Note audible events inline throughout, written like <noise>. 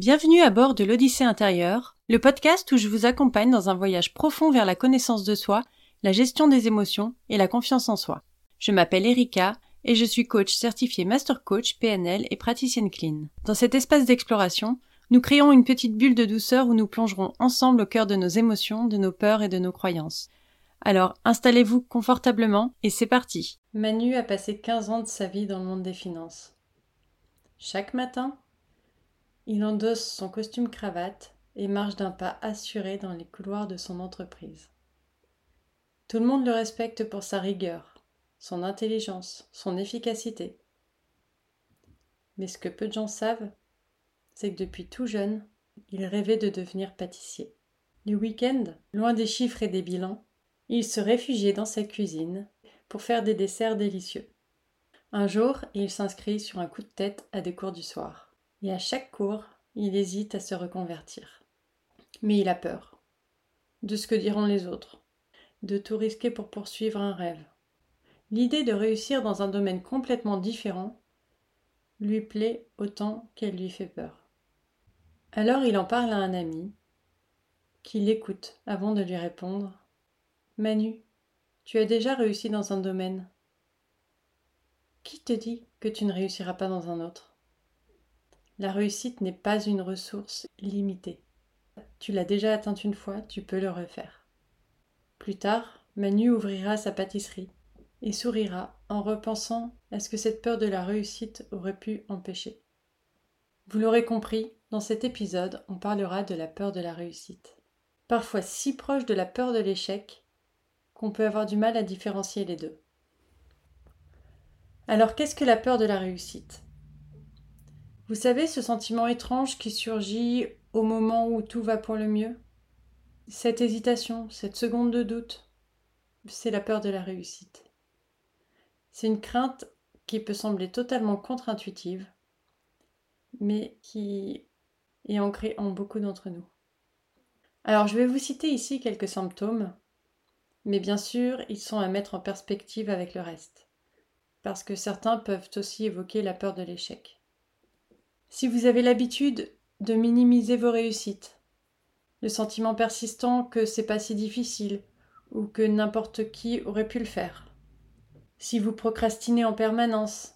Bienvenue à bord de l'Odyssée intérieure, le podcast où je vous accompagne dans un voyage profond vers la connaissance de soi, la gestion des émotions et la confiance en soi. Je m'appelle Erika et je suis coach certifié Master Coach PNL et praticienne clean. Dans cet espace d'exploration, nous créons une petite bulle de douceur où nous plongerons ensemble au cœur de nos émotions, de nos peurs et de nos croyances. Alors, installez-vous confortablement et c'est parti. Manu a passé 15 ans de sa vie dans le monde des finances. Chaque matin, il endosse son costume cravate et marche d'un pas assuré dans les couloirs de son entreprise. Tout le monde le respecte pour sa rigueur, son intelligence, son efficacité. Mais ce que peu de gens savent, c'est que depuis tout jeune, il rêvait de devenir pâtissier. Les week-ends, loin des chiffres et des bilans, il se réfugiait dans sa cuisine pour faire des desserts délicieux. Un jour, il s'inscrit sur un coup de tête à des cours du soir. Et à chaque cours, il hésite à se reconvertir. Mais il a peur. De ce que diront les autres. De tout risquer pour poursuivre un rêve. L'idée de réussir dans un domaine complètement différent lui plaît autant qu'elle lui fait peur. Alors il en parle à un ami, qui l'écoute avant de lui répondre. Manu, tu as déjà réussi dans un domaine. Qui te dit que tu ne réussiras pas dans un autre? La réussite n'est pas une ressource limitée. Tu l'as déjà atteinte une fois, tu peux le refaire. Plus tard, Manu ouvrira sa pâtisserie et sourira en repensant à ce que cette peur de la réussite aurait pu empêcher. Vous l'aurez compris, dans cet épisode, on parlera de la peur de la réussite. Parfois si proche de la peur de l'échec qu'on peut avoir du mal à différencier les deux. Alors qu'est-ce que la peur de la réussite? Vous savez, ce sentiment étrange qui surgit au moment où tout va pour le mieux? Cette hésitation, cette seconde de doute, c'est la peur de la réussite. C'est une crainte qui peut sembler totalement contre-intuitive, mais qui est ancrée en beaucoup d'entre nous. Alors je vais vous citer ici quelques symptômes, mais bien sûr, ils sont à mettre en perspective avec le reste, parce que certains peuvent aussi évoquer la peur de l'échec. Si vous avez l'habitude de minimiser vos réussites, le sentiment persistant que c'est pas si difficile ou que n'importe qui aurait pu le faire. Si vous procrastinez en permanence,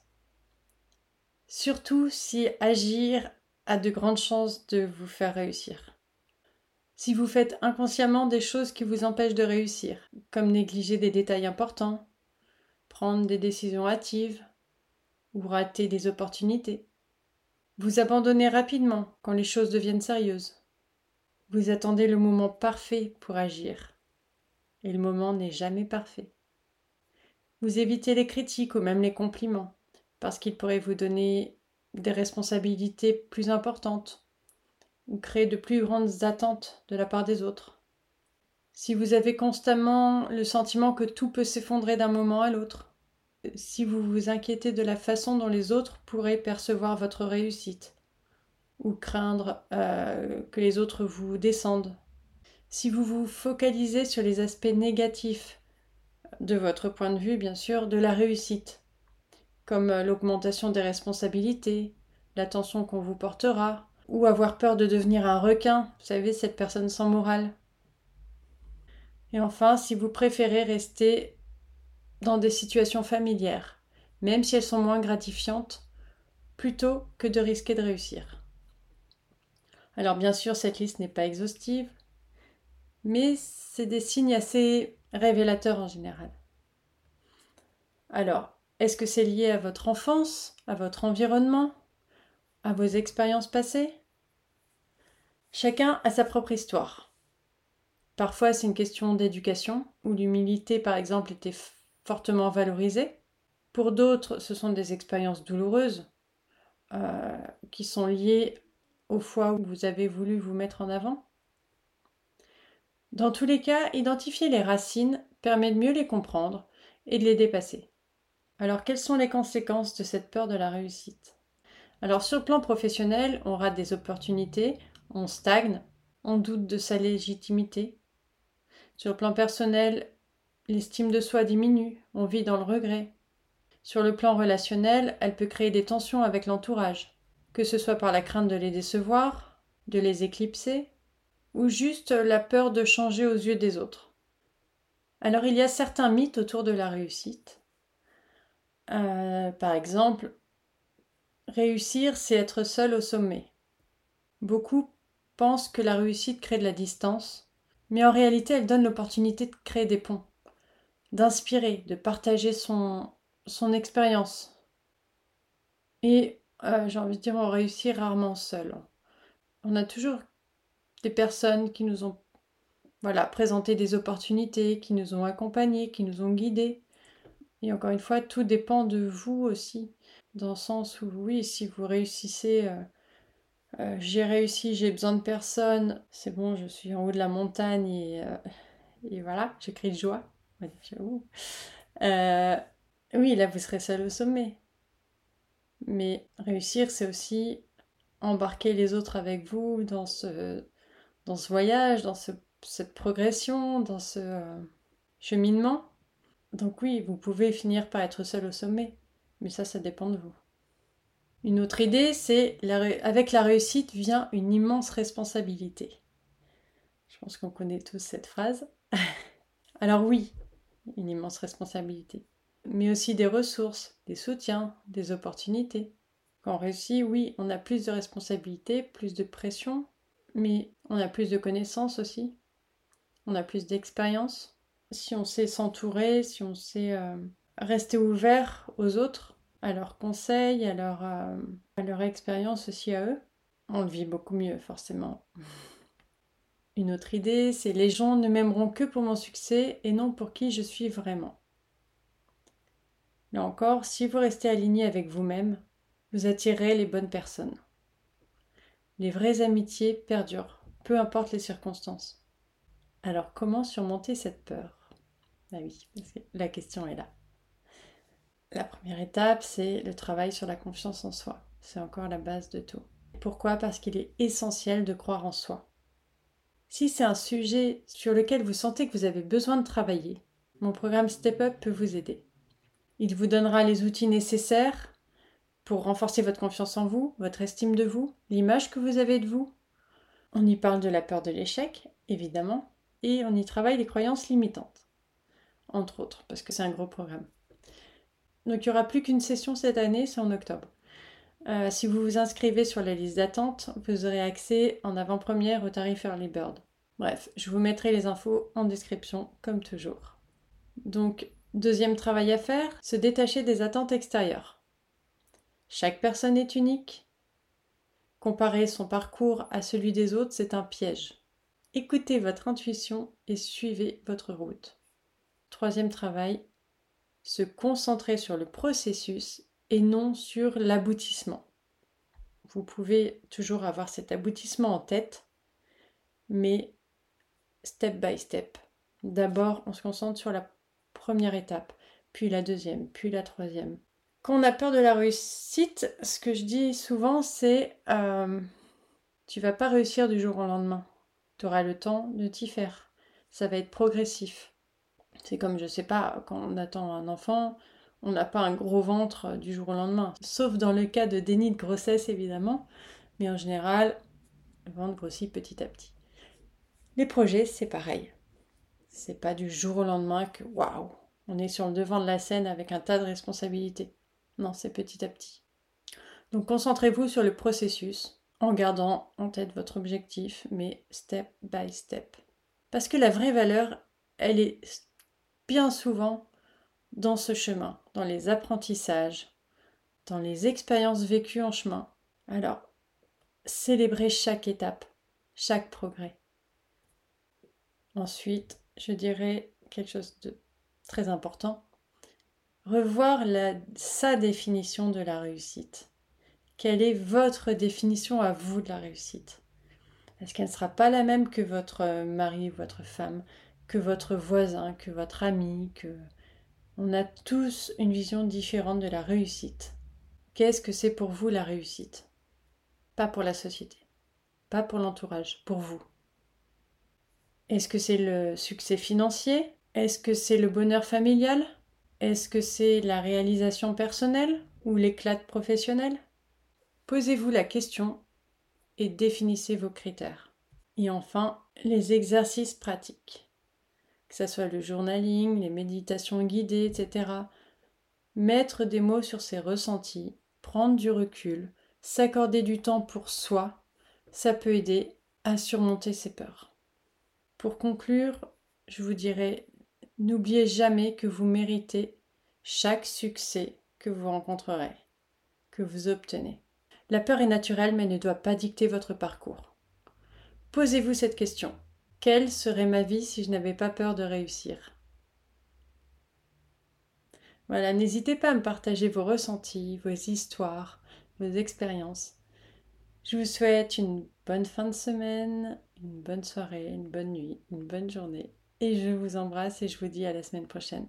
surtout si agir a de grandes chances de vous faire réussir. Si vous faites inconsciemment des choses qui vous empêchent de réussir, comme négliger des détails importants, prendre des décisions hâtives ou rater des opportunités. Vous abandonnez rapidement quand les choses deviennent sérieuses. Vous attendez le moment parfait pour agir. Et le moment n'est jamais parfait. Vous évitez les critiques ou même les compliments, parce qu'ils pourraient vous donner des responsabilités plus importantes ou créer de plus grandes attentes de la part des autres. Si vous avez constamment le sentiment que tout peut s'effondrer d'un moment à l'autre, si vous vous inquiétez de la façon dont les autres pourraient percevoir votre réussite, ou craindre euh, que les autres vous descendent, si vous vous focalisez sur les aspects négatifs de votre point de vue, bien sûr, de la réussite, comme euh, l'augmentation des responsabilités, l'attention qu'on vous portera, ou avoir peur de devenir un requin, vous savez, cette personne sans morale. Et enfin, si vous préférez rester dans des situations familières, même si elles sont moins gratifiantes, plutôt que de risquer de réussir. Alors bien sûr, cette liste n'est pas exhaustive, mais c'est des signes assez révélateurs en général. Alors, est-ce que c'est lié à votre enfance, à votre environnement, à vos expériences passées? Chacun a sa propre histoire. Parfois, c'est une question d'éducation, où l'humilité, par exemple, était fortement valorisées. Pour d'autres, ce sont des expériences douloureuses euh, qui sont liées aux fois où vous avez voulu vous mettre en avant. Dans tous les cas, identifier les racines permet de mieux les comprendre et de les dépasser. Alors, quelles sont les conséquences de cette peur de la réussite? Alors, sur le plan professionnel, on rate des opportunités, on stagne, on doute de sa légitimité. Sur le plan personnel, L'estime de soi diminue, on vit dans le regret. Sur le plan relationnel, elle peut créer des tensions avec l'entourage, que ce soit par la crainte de les décevoir, de les éclipser, ou juste la peur de changer aux yeux des autres. Alors il y a certains mythes autour de la réussite. Euh, par exemple, réussir, c'est être seul au sommet. Beaucoup pensent que la réussite crée de la distance, mais en réalité elle donne l'opportunité de créer des ponts, d'inspirer, de partager son, son expérience. Et euh, j'ai envie de dire, on réussit rarement seul. On a toujours des personnes qui nous ont voilà, présenté des opportunités, qui nous ont accompagnés, qui nous ont guidés. Et encore une fois, tout dépend de vous aussi, dans le sens où oui, si vous réussissez, euh, euh, j'ai réussi, j'ai besoin de personne, c'est bon, je suis en haut de la montagne et, voilà, j'ai de joie. Oui, là, vous serez seul au sommet. Mais réussir, c'est aussi embarquer les autres avec vous dans ce, ce voyage, dans cette progression, dans ce euh, cheminement. Donc oui, vous pouvez finir par être seul au sommet, mais ça, ça dépend de vous. Une autre idée, c'est avec la réussite vient une immense responsabilité. Je pense qu'on connaît tous cette phrase. <laughs> Alors oui, une immense responsabilité mais aussi des ressources, des soutiens, des opportunités. Quand on réussit, oui, on a plus de responsabilités, plus de pression, mais on a plus de connaissances aussi, on a plus d'expérience. Si on sait s'entourer, si on sait euh, rester ouvert aux autres, à leurs conseils, à leur, euh, à leur expérience aussi à eux, on vit beaucoup mieux forcément. <laughs> Une autre idée, c'est les gens ne m'aimeront que pour mon succès et non pour qui je suis vraiment. Là encore, si vous restez aligné avec vous-même, vous attirez les bonnes personnes. Les vraies amitiés perdurent, peu importe les circonstances. Alors comment surmonter cette peur? Ah oui, la question est là. La première étape, c'est le travail sur la confiance en soi. C'est encore la base de tout. Pourquoi? Parce qu'il est essentiel de croire en soi. Si c'est un sujet sur lequel vous sentez que vous avez besoin de travailler, mon programme Step Up peut vous aider. Il vous donnera les outils nécessaires pour renforcer votre confiance en vous, votre estime de vous, l'image que vous avez de vous. On y parle de la peur de l'échec, évidemment, et on y travaille les croyances limitantes, entre autres, parce que c'est un gros programme. Donc il n'y aura plus qu'une session cette année, c'est en octobre. Euh, si vous vous inscrivez sur la liste d'attente, vous aurez accès en avant-première au tarif Early Bird. Bref, je vous mettrai les infos en description, comme toujours. Donc, Deuxième travail à faire, se détacher des attentes extérieures. Chaque personne est unique. Comparer son parcours à celui des autres, c'est un piège. Écoutez votre intuition et suivez votre route. Troisième travail, se concentrer sur le processus et non sur l'aboutissement. Vous pouvez toujours avoir cet aboutissement en tête, mais step by step. D'abord, on se concentre sur la première étape, puis la deuxième, puis la troisième. Quand on a peur de la réussite, ce que je dis souvent, c'est euh, tu vas pas réussir du jour au lendemain. Tu auras le temps de t'y faire. Ça va être progressif. C'est comme, je sais pas, quand on attend un enfant, on n'a pas un gros ventre du jour au lendemain. Sauf dans le cas de déni de grossesse, évidemment. Mais en général, le ventre grossit petit à petit. Les projets, c'est pareil. C'est pas du jour au lendemain que waouh, on est sur le devant de la scène avec un tas de responsabilités. Non, c'est petit à petit. Donc concentrez-vous sur le processus en gardant en tête votre objectif, mais step by step. Parce que la vraie valeur, elle est bien souvent dans ce chemin, dans les apprentissages, dans les expériences vécues en chemin. Alors, célébrez chaque étape, chaque progrès. Ensuite, je dirais quelque chose de très important. Revoir sa définition de la réussite. Quelle est votre définition à vous de la réussite? Est-ce qu'elle ne sera pas la même que votre mari ou votre femme, que votre voisin, que votre ami, que... On a tous une vision différente de la réussite. Qu'est-ce que c'est pour vous la réussite? Pas pour la société, pas pour l'entourage, pour vous. Est-ce que c'est le succès financier? Est-ce que c'est le bonheur familial? Est-ce que c'est la réalisation personnelle ou l'éclat professionnel? Posez-vous la question et définissez vos critères. Et enfin, les exercices pratiques. Que ce soit le journaling, les méditations guidées, etc. Mettre des mots sur ses ressentis, prendre du recul, s'accorder du temps pour soi, ça peut aider à surmonter ses peurs. Pour conclure, je vous dirais, n'oubliez jamais que vous méritez chaque succès que vous rencontrerez, que vous obtenez. La peur est naturelle mais ne doit pas dicter votre parcours. Posez-vous cette question. Quelle serait ma vie si je n'avais pas peur de réussir? Voilà, n'hésitez pas à me partager vos ressentis, vos histoires, vos expériences. Je vous souhaite une bonne fin de semaine, une bonne soirée, une bonne nuit, une bonne journée. Et je vous embrasse et je vous dis à la semaine prochaine.